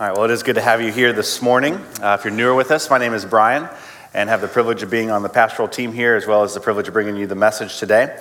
All right, well, it is good to have you here this morning. Uh, if you're newer with us, my name is Brian and have the privilege of being on the pastoral team here as well as the privilege of bringing you the message today.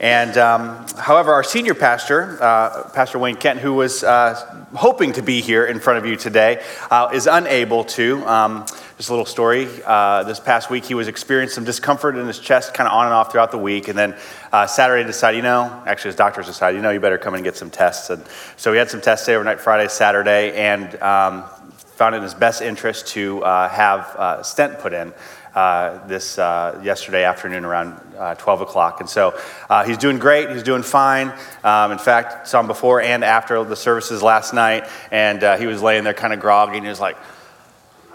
And um, however, our senior pastor, uh, Pastor Wayne Kent, who was uh, hoping to be here in front of you today, uh, is unable to. Um, just a little story. Uh, this past week, he was experiencing some discomfort in his chest, kind of on and off throughout the week. And then uh, Saturday decided, you know, actually his doctors decided, you know, you better come and get some tests. And so we had some tests overnight, Friday, Saturday, and um, found it in his best interest to uh, have a stent put in. Uh, this uh, yesterday afternoon around uh, 12 o'clock. And so uh, he's doing great. He's doing fine. Um, in fact, saw him before and after the services last night, and uh, he was laying there kind of groggy, and he was like,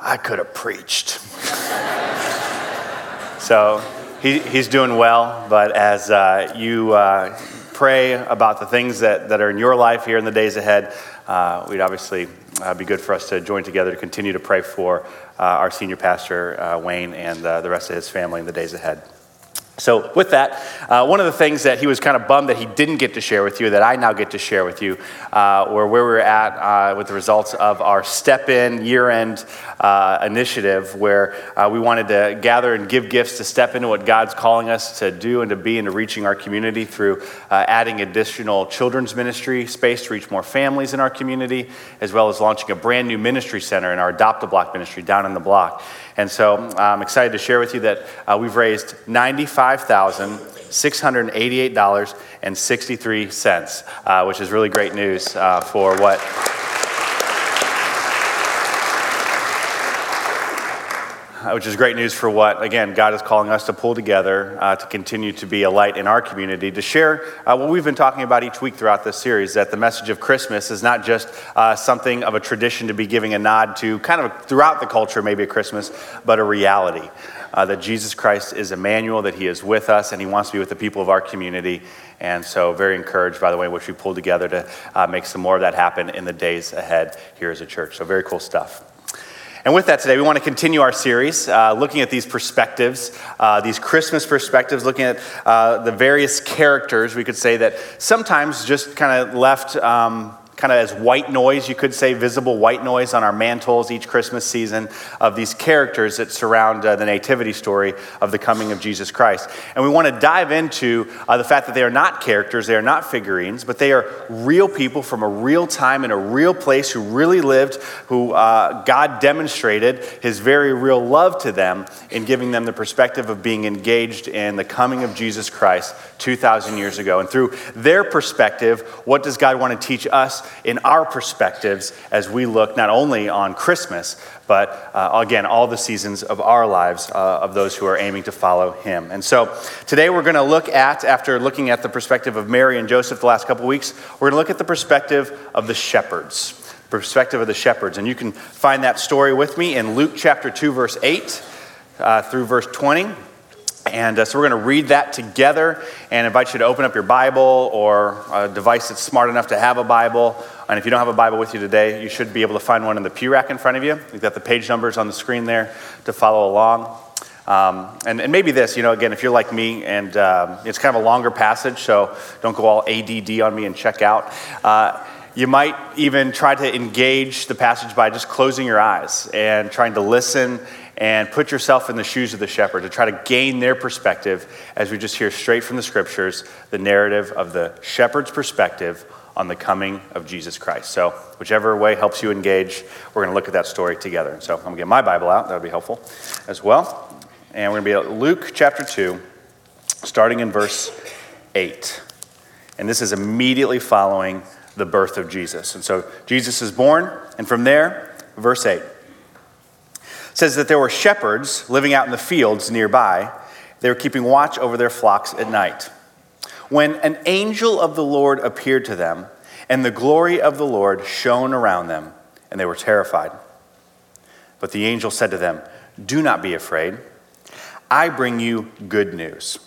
I could have preached. so he, he's doing well, but as uh, you uh, pray about the things that, that are in your life here in the days ahead, uh, we'd obviously uh, be good for us to join together to continue to pray for uh, our senior pastor, uh, Wayne, and the rest of his family in the days ahead. So, with that, uh, one of the things that he was kind of bummed that he didn't get to share with you, that I now get to share with you, uh, were where we are at uh, with the results of our Step In year end uh, initiative, where uh, we wanted to gather and give gifts to step into what God's calling us to do and to be into reaching our community through uh, adding additional children's ministry space to reach more families in our community, as well as launching a brand new ministry center in our Adopt a Block ministry down in the block. And so I'm excited to share with you that uh, we've raised $95,688.63, uh, which is really great news uh, for what. Which is great news for what, again, God is calling us to pull together uh, to continue to be a light in our community, to share uh, what we've been talking about each week throughout this series that the message of Christmas is not just uh, something of a tradition to be giving a nod to kind of throughout the culture, maybe at Christmas, but a reality. Uh, that Jesus Christ is Emmanuel, that He is with us, and He wants to be with the people of our community. And so, very encouraged by the way in which we pulled together to uh, make some more of that happen in the days ahead here as a church. So, very cool stuff. And with that today, we want to continue our series uh, looking at these perspectives, uh, these Christmas perspectives, looking at uh, the various characters, we could say, that sometimes just kind of left. Um, kind of as white noise, you could say, visible white noise on our mantles each Christmas season of these characters that surround uh, the nativity story of the coming of Jesus Christ. And we want to dive into uh, the fact that they are not characters, they are not figurines, but they are real people from a real time in a real place who really lived, who uh, God demonstrated his very real love to them in giving them the perspective of being engaged in the coming of Jesus Christ 2,000 years ago. And through their perspective, what does God want to teach us in our perspectives as we look not only on Christmas, but uh, again, all the seasons of our lives uh, of those who are aiming to follow him. And so today we're going to look at, after looking at the perspective of Mary and Joseph the last couple weeks, we're going to look at the perspective of the shepherds. Perspective of the shepherds. And you can find that story with me in Luke chapter 2, verse 8 uh, through verse 20. And uh, so we're going to read that together and invite you to open up your Bible or a device that's smart enough to have a Bible. And if you don't have a Bible with you today, you should be able to find one in the pew rack in front of you. You've got the page numbers on the screen there to follow along. Um, and, and, maybe this, you know, again, if you're like me and um, it's kind of a longer passage, so don't go all ADD on me and check out. Uh, you might even try to engage the passage by just closing your eyes and trying to listen and put yourself in the shoes of the shepherd to try to gain their perspective as we just hear straight from the scriptures the narrative of the shepherd's perspective on the coming of Jesus Christ. So, whichever way helps you engage, we're going to look at that story together. So, I'm going to get my Bible out, that would be helpful as well. And we're going to be at Luke chapter 2, starting in verse 8. And this is immediately following the birth of Jesus. And so, Jesus is born, and from there, verse 8 says that there were shepherds living out in the fields nearby. They were keeping watch over their flocks at night. When an angel of the Lord appeared to them, and the glory of the Lord shone around them, and they were terrified. But the angel said to them, Do not be afraid. I bring you good news.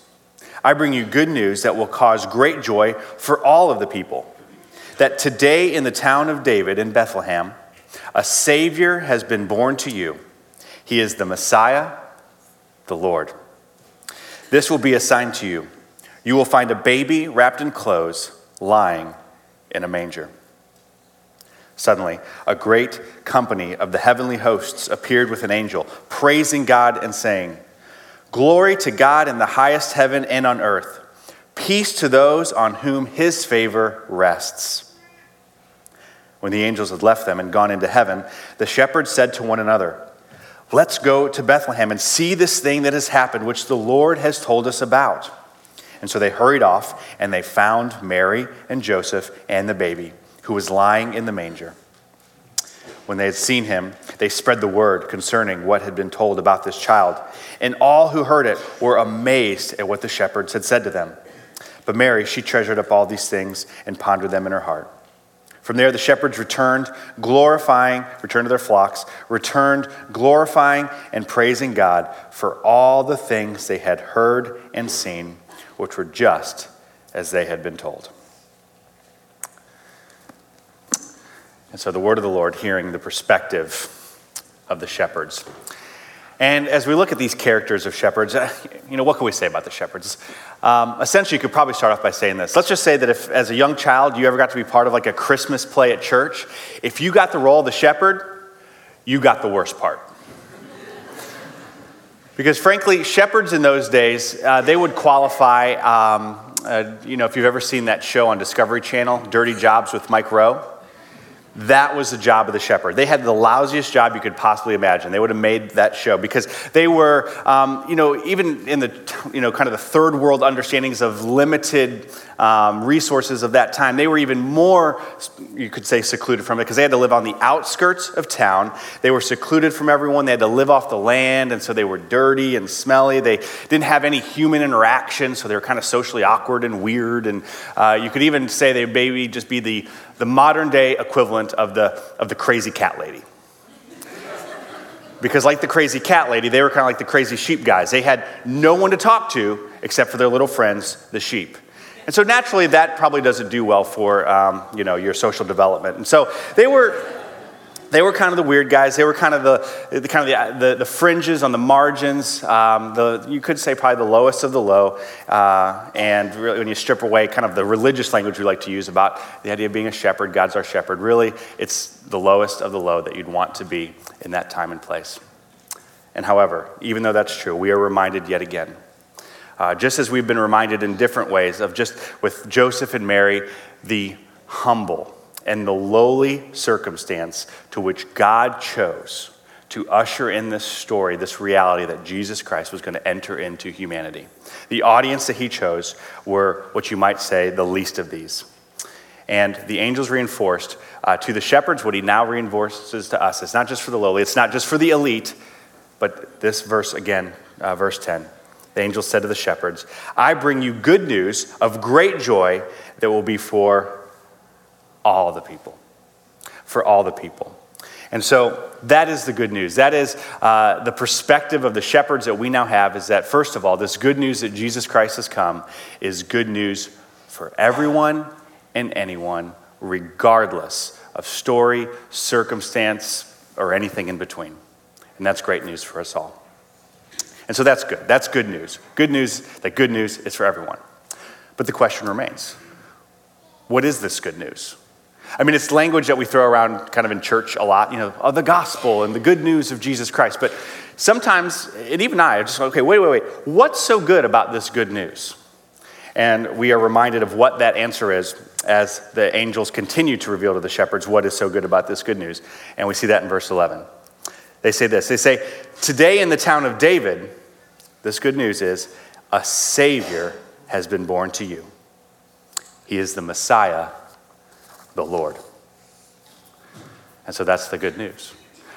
I bring you good news that will cause great joy for all of the people. That today in the town of David in Bethlehem, a Savior has been born to you. He is the Messiah, the Lord. This will be a sign to you. You will find a baby wrapped in clothes lying in a manger. Suddenly, a great company of the heavenly hosts appeared with an angel, praising God and saying, Glory to God in the highest heaven and on earth, peace to those on whom his favor rests. When the angels had left them and gone into heaven, the shepherds said to one another, Let's go to Bethlehem and see this thing that has happened, which the Lord has told us about. And so they hurried off, and they found Mary and Joseph and the baby who was lying in the manger. When they had seen him, they spread the word concerning what had been told about this child. And all who heard it were amazed at what the shepherds had said to them. But Mary, she treasured up all these things and pondered them in her heart. From there, the shepherds returned, glorifying, returned to their flocks, returned, glorifying and praising God for all the things they had heard and seen, which were just as they had been told. And so the word of the Lord, hearing the perspective of the shepherds. And as we look at these characters of shepherds, uh, you know, what can we say about the shepherds? Um, essentially, you could probably start off by saying this. Let's just say that if, as a young child, you ever got to be part of like a Christmas play at church, if you got the role of the shepherd, you got the worst part. because frankly, shepherds in those days, uh, they would qualify, um, uh, you know, if you've ever seen that show on Discovery Channel, Dirty Jobs with Mike Rowe. That was the job of the shepherd. They had the lousiest job you could possibly imagine. They would have made that show because they were, um, you know, even in the, you know, kind of the third world understandings of limited um, resources of that time, they were even more, you could say, secluded from it because they had to live on the outskirts of town. They were secluded from everyone. They had to live off the land, and so they were dirty and smelly. They didn't have any human interaction, so they were kind of socially awkward and weird. And uh, you could even say they maybe just be the, the modern day equivalent of the, of the crazy cat lady because like the crazy cat lady they were kind of like the crazy sheep guys they had no one to talk to except for their little friends the sheep and so naturally, that probably doesn't do well for um, you know your social development. And so they were they were kind of the weird guys. They were kind of the, the kind of the, the, the, fringes on the margins. Um, the, you could say probably the lowest of the low. Uh, and really, when you strip away kind of the religious language we like to use about the idea of being a shepherd, God's our shepherd, really, it's the lowest of the low that you'd want to be in that time and place. And however, even though that's true, we are reminded yet again uh, just as we've been reminded in different ways of just with Joseph and Mary, the humble and the lowly circumstance to which God chose to usher in this story, this reality that Jesus Christ was going to enter into humanity. The audience that he chose were what you might say the least of these. And the angels reinforced uh, to the shepherds what he now reinforces to us. It's not just for the lowly, it's not just for the elite, but this verse again, uh, verse 10 the angel said to the shepherds, I bring you good news of great joy that will be for all the people. For all the people. And so that is the good news. That is uh, the perspective of the shepherds that we now have is that, first of all, this good news that Jesus Christ has come is good news for everyone and anyone, regardless of story, circumstance, or anything in between. And that's great news for us all. And so that's good. That's good news. Good news that good news is for everyone. But the question remains what is this good news? I mean, it's language that we throw around kind of in church a lot, you know, the gospel and the good news of Jesus Christ. But sometimes, and even I, are just okay, wait, wait, wait. What's so good about this good news? And we are reminded of what that answer is as the angels continue to reveal to the shepherds what is so good about this good news. And we see that in verse 11. They say this They say, Today in the town of David, this good news is a Savior has been born to you. He is the Messiah, the Lord. And so that's the good news.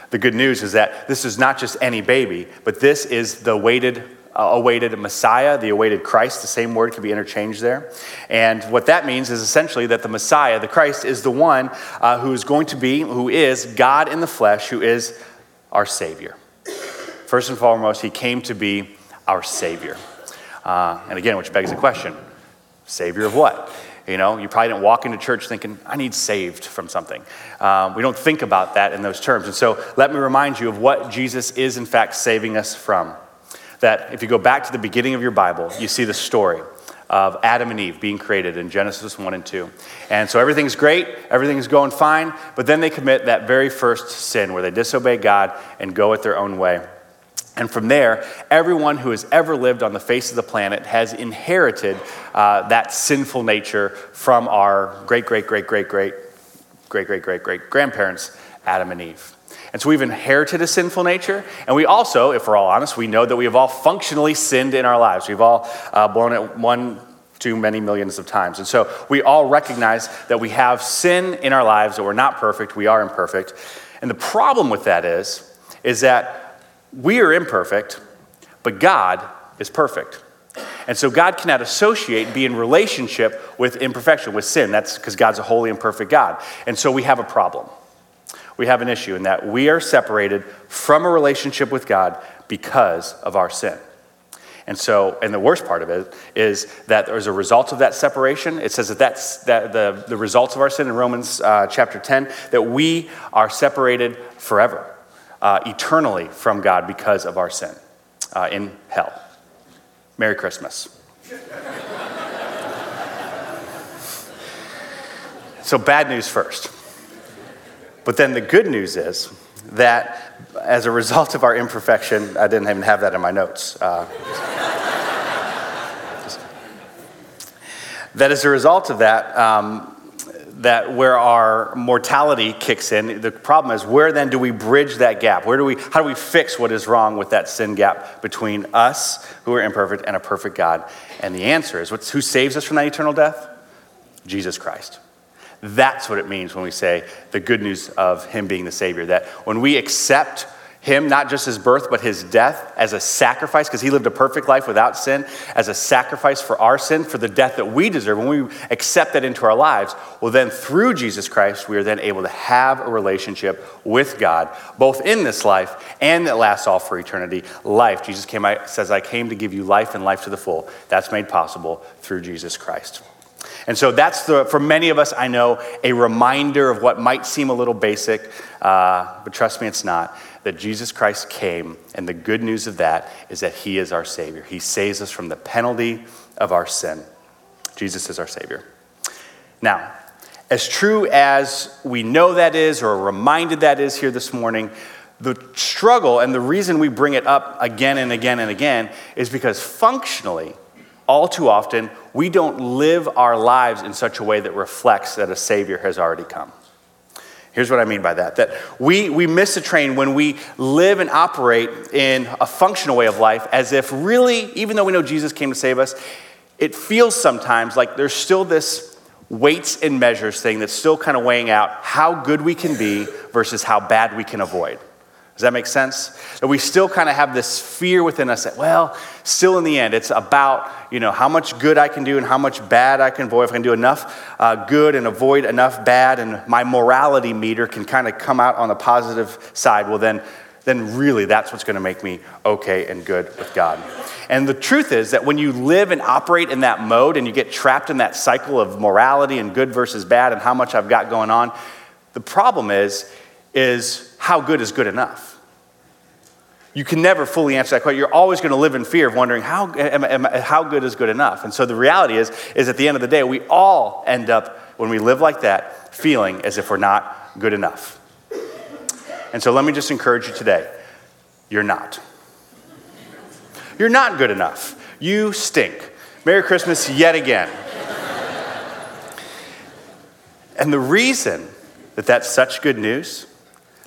The good news is that this is not just any baby, but this is the awaited, uh, awaited Messiah, the awaited Christ. The same word can be interchanged there. And what that means is essentially that the Messiah, the Christ, is the one uh, who is going to be, who is God in the flesh, who is our Savior. First and foremost, he came to be our Savior. Uh, and again, which begs the question Savior of what? You know, you probably didn't walk into church thinking, I need saved from something. Um, we don't think about that in those terms. And so let me remind you of what Jesus is, in fact, saving us from. That if you go back to the beginning of your Bible, you see the story of Adam and Eve being created in Genesis 1 and 2. And so everything's great, everything's going fine, but then they commit that very first sin where they disobey God and go it their own way. And from there, everyone who has ever lived on the face of the planet has inherited uh, that sinful nature from our great, great, great, great, great, great, great, great, great grandparents, Adam and Eve. And so we've inherited a sinful nature. And we also, if we're all honest, we know that we have all functionally sinned in our lives. We've all uh, blown it one too many millions of times. And so we all recognize that we have sin in our lives, that we're not perfect, we are imperfect. And the problem with that is, is that we are imperfect, but God is perfect. And so God cannot associate, be in relationship with imperfection, with sin. That's because God's a holy and perfect God. And so we have a problem. We have an issue in that we are separated from a relationship with God because of our sin. And so, and the worst part of it is that as a result of that separation, it says that that's that the, the results of our sin in Romans uh, chapter 10, that we are separated forever uh, eternally from God because of our sin uh, in hell. Merry Christmas. so, bad news first. But then the good news is that as a result of our imperfection, I didn't even have that in my notes. Uh, that as a result of that, um, that where our mortality kicks in, the problem is where then do we bridge that gap? Where do we, how do we fix what is wrong with that sin gap between us, who are imperfect, and a perfect God? And the answer is who saves us from that eternal death? Jesus Christ. That's what it means when we say the good news of Him being the Savior. That when we accept him, not just his birth, but his death as a sacrifice, because he lived a perfect life without sin, as a sacrifice for our sin, for the death that we deserve. When we accept that into our lives, well, then through Jesus Christ, we are then able to have a relationship with God, both in this life and that lasts all for eternity. Life. Jesus came, I, says, I came to give you life and life to the full. That's made possible through Jesus Christ. And so that's the, for many of us, I know, a reminder of what might seem a little basic, uh, but trust me, it's not that Jesus Christ came, and the good news of that is that He is our Savior. He saves us from the penalty of our sin. Jesus is our Savior. Now, as true as we know that is, or reminded that is here this morning, the struggle and the reason we bring it up again and again and again is because functionally, all too often, we don't live our lives in such a way that reflects that a Savior has already come. Here's what I mean by that that we, we miss a train when we live and operate in a functional way of life as if really, even though we know Jesus came to save us, it feels sometimes like there's still this weights and measures thing that's still kind of weighing out how good we can be versus how bad we can avoid. Does that make sense? That we still kind of have this fear within us that, well, still in the end, it's about, you know, how much good I can do and how much bad I can avoid. If I can do enough uh, good and avoid enough bad, and my morality meter can kind of come out on the positive side, well, then, then really that's what's going to make me okay and good with God. And the truth is that when you live and operate in that mode and you get trapped in that cycle of morality and good versus bad and how much I've got going on, the problem is, is how good is good enough? You can never fully answer that question. You're always going to live in fear of wondering how, am, am, how good is good enough. And so the reality is, is at the end of the day, we all end up, when we live like that, feeling as if we're not good enough. And so let me just encourage you today you're not. You're not good enough. You stink. Merry Christmas yet again. and the reason that that's such good news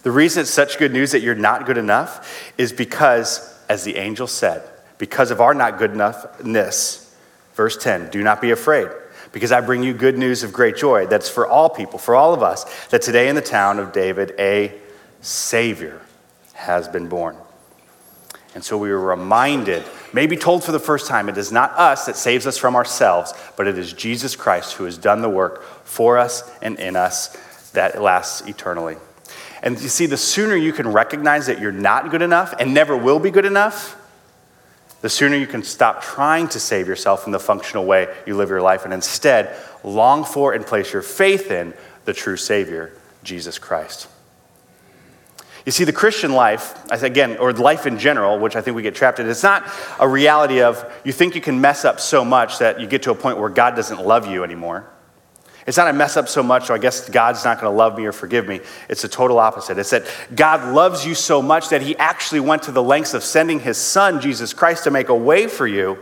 the reason it's such good news that you're not good enough is because, as the angel said, because of our not good enoughness, verse 10, do not be afraid, because I bring you good news of great joy that's for all people, for all of us, that today in the town of David, a Savior has been born. And so we were reminded, maybe told for the first time, it is not us that saves us from ourselves, but it is Jesus Christ who has done the work for us and in us that lasts eternally. And you see, the sooner you can recognize that you're not good enough and never will be good enough, the sooner you can stop trying to save yourself in the functional way you live your life and instead long for and place your faith in the true Savior, Jesus Christ. You see, the Christian life, again, or life in general, which I think we get trapped in, it's not a reality of you think you can mess up so much that you get to a point where God doesn't love you anymore. It's not I mess up so much, so I guess God's not going to love me or forgive me. It's the total opposite. It's that God loves you so much that He actually went to the lengths of sending His Son, Jesus Christ, to make a way for you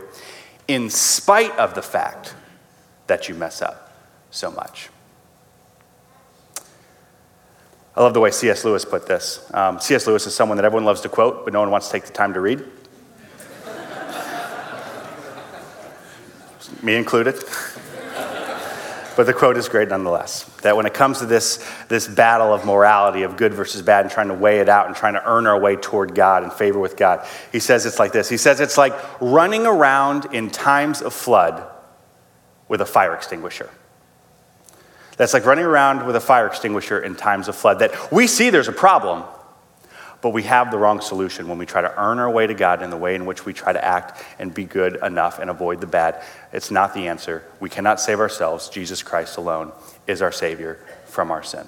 in spite of the fact that you mess up so much. I love the way C.S. Lewis put this. Um, C.S. Lewis is someone that everyone loves to quote, but no one wants to take the time to read. Me included. But the quote is great nonetheless. That when it comes to this, this battle of morality, of good versus bad, and trying to weigh it out and trying to earn our way toward God and favor with God, he says it's like this. He says it's like running around in times of flood with a fire extinguisher. That's like running around with a fire extinguisher in times of flood. That we see there's a problem, but we have the wrong solution when we try to earn our way to God in the way in which we try to act and be good enough and avoid the bad. It's not the answer. We cannot save ourselves. Jesus Christ alone is our Savior from our sin.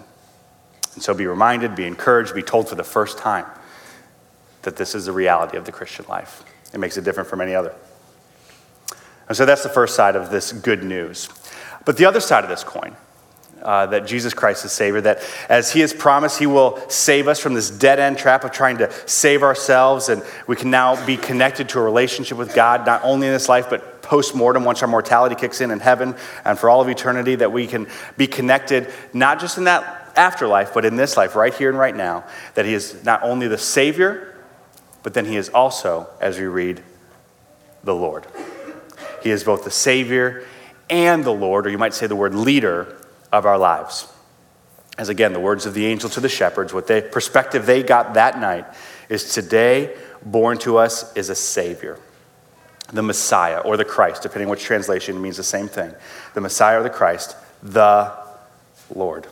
And so be reminded, be encouraged, be told for the first time that this is the reality of the Christian life. It makes it different from any other. And so that's the first side of this good news. But the other side of this coin, uh, that Jesus Christ is Savior, that as He has promised, He will save us from this dead end trap of trying to save ourselves, and we can now be connected to a relationship with God, not only in this life, but post mortem, once our mortality kicks in in heaven and for all of eternity, that we can be connected not just in that afterlife, but in this life, right here and right now, that He is not only the Savior, but then He is also, as we read, the Lord. He is both the Savior and the Lord, or you might say the word leader of our lives. As again, the words of the angel to the shepherds, what the perspective they got that night is today born to us is a Savior, the Messiah or the Christ, depending which translation means the same thing. The Messiah or the Christ, the Lord.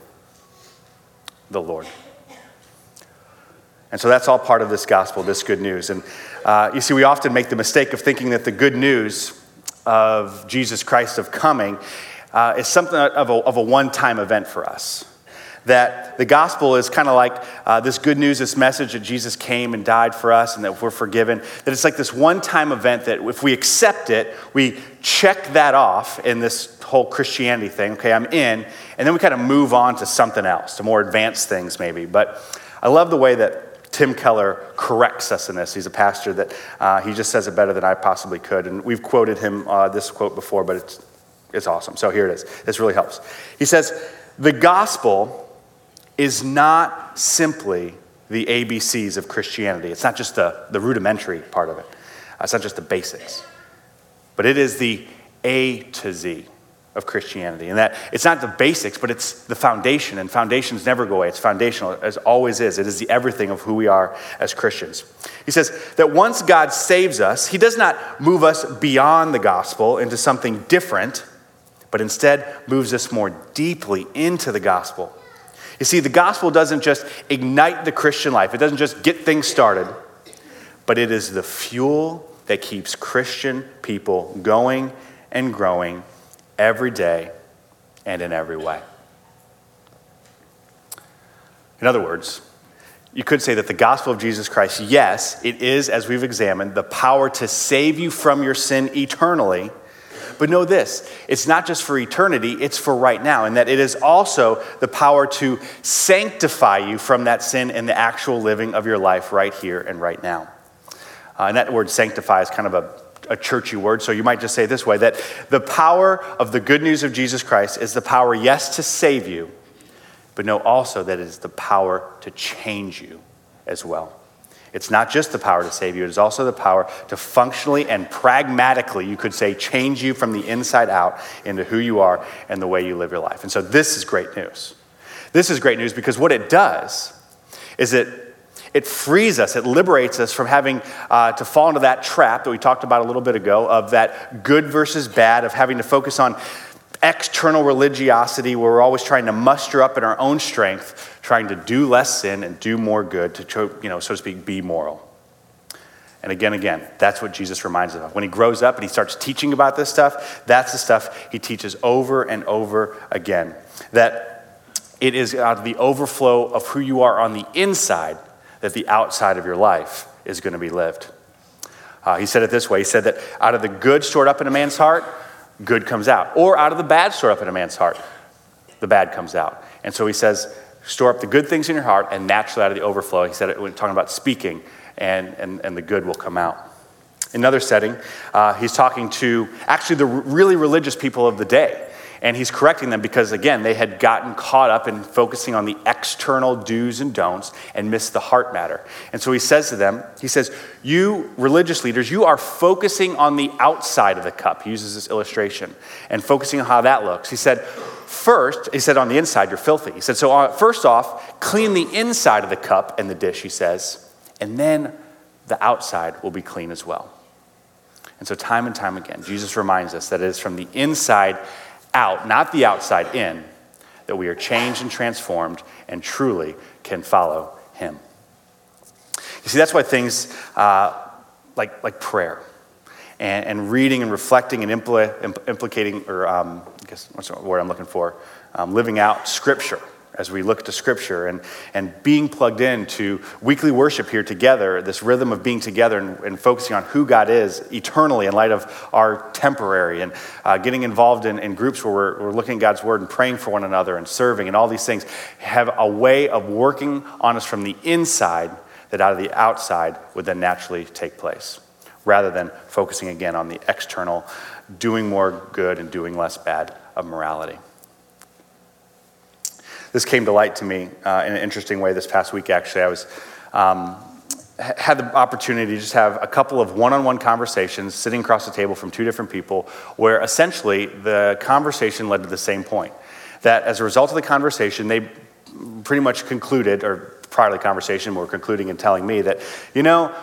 The Lord. And so that's all part of this gospel, this good news. And uh, you see, we often make the mistake of thinking that the good news of Jesus Christ of coming uh, is something of a, of a one time event for us. That the gospel is kind of like uh, this good news, this message that Jesus came and died for us and that we're forgiven. That it's like this one time event that if we accept it, we check that off in this whole Christianity thing. Okay, I'm in. And then we kind of move on to something else, to more advanced things maybe. But I love the way that Tim Keller corrects us in this. He's a pastor that uh, he just says it better than I possibly could. And we've quoted him uh, this quote before, but it's it's awesome. So here it is. This really helps. He says, The gospel is not simply the ABCs of Christianity. It's not just the, the rudimentary part of it, uh, it's not just the basics, but it is the A to Z of Christianity. And that it's not the basics, but it's the foundation. And foundations never go away. It's foundational, as always is. It is the everything of who we are as Christians. He says that once God saves us, He does not move us beyond the gospel into something different but instead moves us more deeply into the gospel. You see, the gospel doesn't just ignite the Christian life, it doesn't just get things started, but it is the fuel that keeps Christian people going and growing every day and in every way. In other words, you could say that the gospel of Jesus Christ, yes, it is, as we've examined, the power to save you from your sin eternally but know this it's not just for eternity, it's for right now, and that it is also the power to sanctify you from that sin in the actual living of your life right here and right now. Uh, and that word sanctify is kind of a a churchy word, so you might just say this way that the power of the good news of Jesus Christ is the power, yes, to save you, but know also that it is the power to change you as well. It's not just the power to save you, it is also the power to functionally and pragmatically, you could say, change you from the inside out into who you are and the way you live your life. And so this is great news. This is great news because what it does is it it frees us, it liberates us from having uh, to fall into that trap that we talked about a little bit ago of that good versus bad, of having to focus on external religiosity where we're always trying to muster up in our own strength, trying to do less sin and do more good to, you know, so to speak, be moral. And again, again, that's what Jesus reminds us of. When he grows up and he starts teaching about this stuff, that's the stuff he teaches over and over again. That it is out of the overflow of who you are on the inside that the outside of your life is going to be lived. Uh, he said it this way He said that out of the good stored up in a man's heart, good comes out. Or out of the bad store up in a man's heart, the bad comes out. And so he says, store up the good things in your heart, and naturally out of the overflow, he said it when talking about speaking, and, and, and the good will come out. Another setting, uh, he's talking to actually the really religious people of the day. And he's correcting them because, again, they had gotten caught up in focusing on the external do's and don'ts and missed the heart matter. And so he says to them, he says, You religious leaders, you are focusing on the outside of the cup. He uses this illustration and focusing on how that looks. He said, First, he said, on the inside, you're filthy. He said, So uh, first off, clean the inside of the cup and the dish, he says, and then the outside will be clean as well. And so, time and time again, Jesus reminds us that it is from the inside out, not the outside in, that we are changed and transformed and truly can follow Him. You see, that's why things uh, like, like prayer and, and reading and reflecting and impl- impl- implicating, or um, I guess what's the word I'm looking for, um, living out Scripture as we look to Scripture and, and being plugged into weekly worship here together, this rhythm of being together and, and focusing on who God is eternally in light of our temporary, and uh, getting involved in, in groups where we're, we're looking at God's Word and praying for one another and serving and all these things have a way of working on us from the inside that out of the outside would then naturally take place, rather than focusing again on the external, doing more good and doing less bad of morality. This came to light to me uh, in an interesting way this past week, actually. I was. Um, had the opportunity to just have a couple of one on one conversations sitting across the table from two different people, where essentially the conversation led to the same point. That as a result of the conversation, they pretty much concluded, or prior to the conversation, were concluding and telling me that, you know,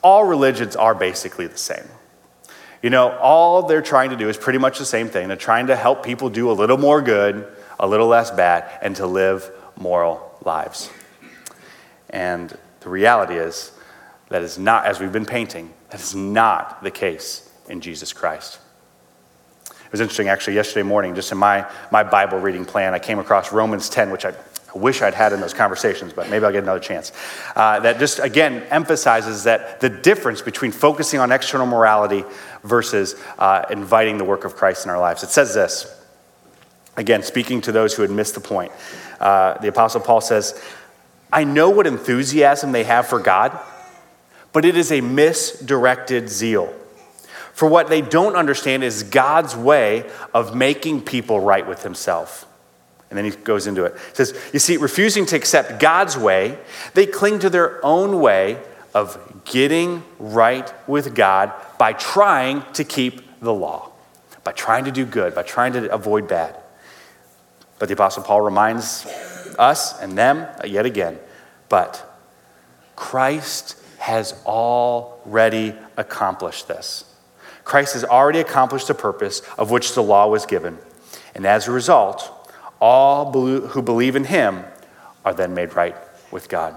all religions are basically the same. You know, all they're trying to do is pretty much the same thing. They're trying to help people do a little more good a little less bad, and to live moral lives. And the reality is, that is not, as we've been painting, that is not the case in Jesus Christ. It was interesting, actually, yesterday morning, just in my, my Bible reading plan, I came across Romans 10, which I, wish I'd had in those conversations, but maybe I'll get another chance. Uh, that just, again, emphasizes that the difference between focusing on external morality versus uh, inviting the work of Christ in our lives. It says this Again, speaking to those who had missed the point, uh, the Apostle Paul says, I know what enthusiasm they have for God, but it is a misdirected zeal. For what they don't understand is God's way of making people right with Himself. And then he goes into it. He says, You see, refusing to accept God's way, they cling to their own way of getting right with God by trying to keep the law, by trying to do good, by trying to avoid bad. But the Apostle Paul reminds us and them yet again, but Christ has already accomplished this. Christ has already accomplished the purpose of which the law was given. And as a result, all who believe in him are then made right with God.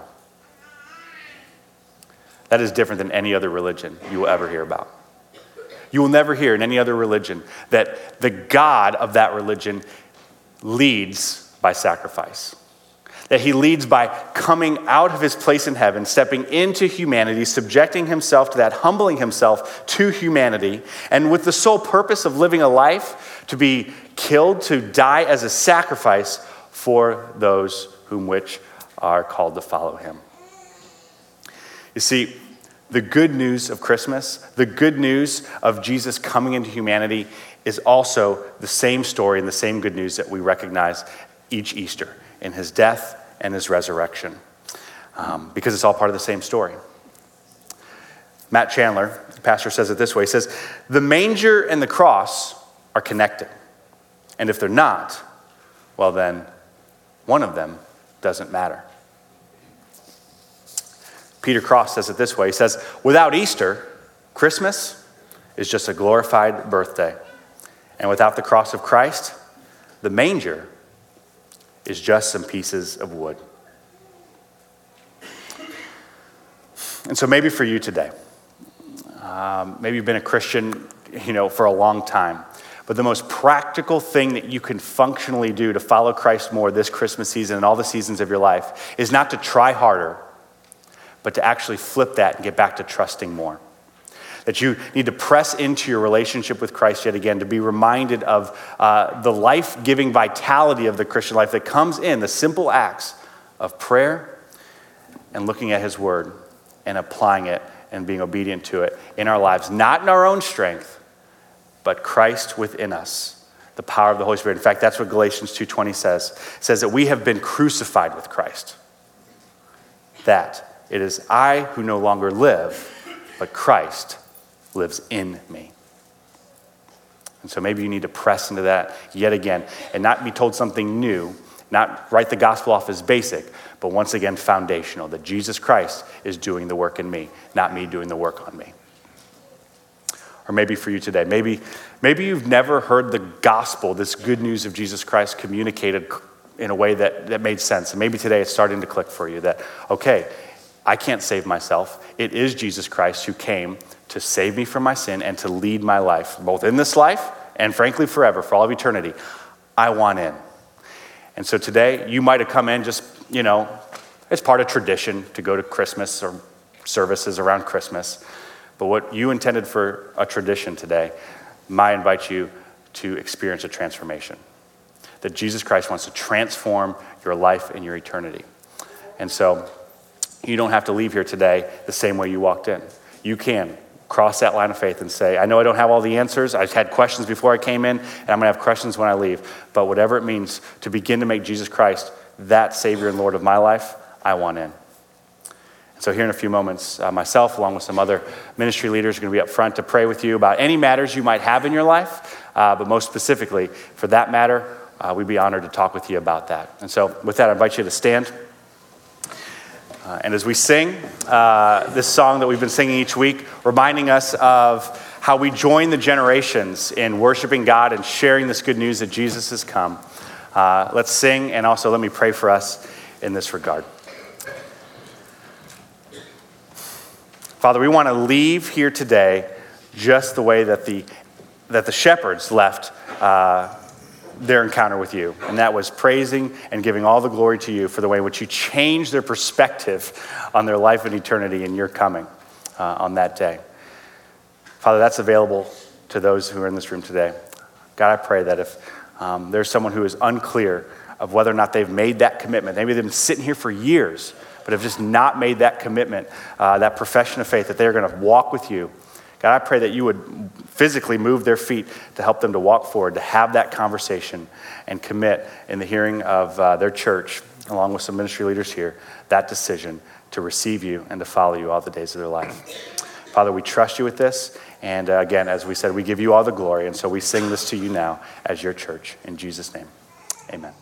That is different than any other religion you will ever hear about. You will never hear in any other religion that the God of that religion leads by sacrifice. That he leads by coming out of his place in heaven, stepping into humanity, subjecting himself to that, humbling himself to humanity, and with the sole purpose of living a life to be killed, to die as a sacrifice for those whom which are called to follow him. You see, the good news of Christmas, the good news of Jesus coming into humanity, is also the same story and the same good news that we recognize each Easter in his death and his resurrection, um, because it's all part of the same story. Matt Chandler, the pastor, says it this way He says, The manger and the cross are connected. And if they're not, well, then one of them doesn't matter. Peter Cross says it this way He says, Without Easter, Christmas is just a glorified birthday. And without the cross of Christ, the manger is just some pieces of wood. And so maybe for you today, um, maybe you've been a Christian, you know, for a long time. But the most practical thing that you can functionally do to follow Christ more this Christmas season and all the seasons of your life is not to try harder, but to actually flip that and get back to trusting more. That you need to press into your relationship with Christ yet again, to be reminded of uh, the life giving vitality of the Christian life that comes in the simple acts of prayer and looking at His Word and applying it and being obedient to it in our lives, not in our own strength, but Christ within us, the power of the Holy Spirit. In fact, that's what Galatians 2:20 says. It says that we have been crucified with Christ. That it is I who no longer live, but Christ lives in me. And so maybe you need to press into that yet again and not be told something new, not write the gospel off as basic, but once again foundational that Jesus Christ is doing the work in me, not me doing the work on me. Or maybe for you today, maybe, maybe you've never heard the gospel, this good news of Jesus Christ communicated in a way that, that made sense. And maybe today it's starting to click for you that, okay, I can't save myself. It is Jesus Christ who came to save me from my sin and to lead my life, both in this life and frankly forever, for all of eternity. I want in. And so today, you might have come in just, you know, it's part of tradition to go to Christmas or services around Christmas. But what you intended for a tradition today, I invite you to experience a transformation. That Jesus Christ wants to transform your life and your eternity. And so you don't have to leave here today the same way you walked in. You can cross that line of faith and say, I know I don't have all the answers. I've had questions before I came in, and I'm going to have questions when I leave. But whatever it means to begin to make Jesus Christ that Savior and Lord of my life, I want in. And so, here in a few moments, uh, myself, along with some other ministry leaders, are going to be up front to pray with you about any matters you might have in your life, uh, but most specifically, for that matter, uh, we'd be honored to talk with you about that. And so, with that, I invite you to stand. Uh, and as we sing uh, this song that we've been singing each week, reminding us of how we join the generations in worshiping God and sharing this good news that Jesus has come, uh, let's sing and also let me pray for us in this regard. Father, we want to leave here today just the way that the, that the shepherds left uh, their encounter with you, and that was praising and giving all the glory to you for the way in which you changed their perspective on their life and eternity and your coming uh, on that day. Father, that's available to those who are in this room today. God, I pray that if um, there's someone who is unclear of whether or not they've made that commitment, maybe they've been sitting here for years, but have just not made that commitment, uh, that profession of faith, that they're going to walk with you God, I pray that you would physically move their feet to help them to walk forward, to have that conversation and commit in the hearing of uh, their church, along with some ministry leaders here, that decision to receive you and to follow you all the days of their life. Father, we trust you with this. And uh, again, as we said, we give you all the glory. And so we sing this to you now as your church. In Jesus' name, amen.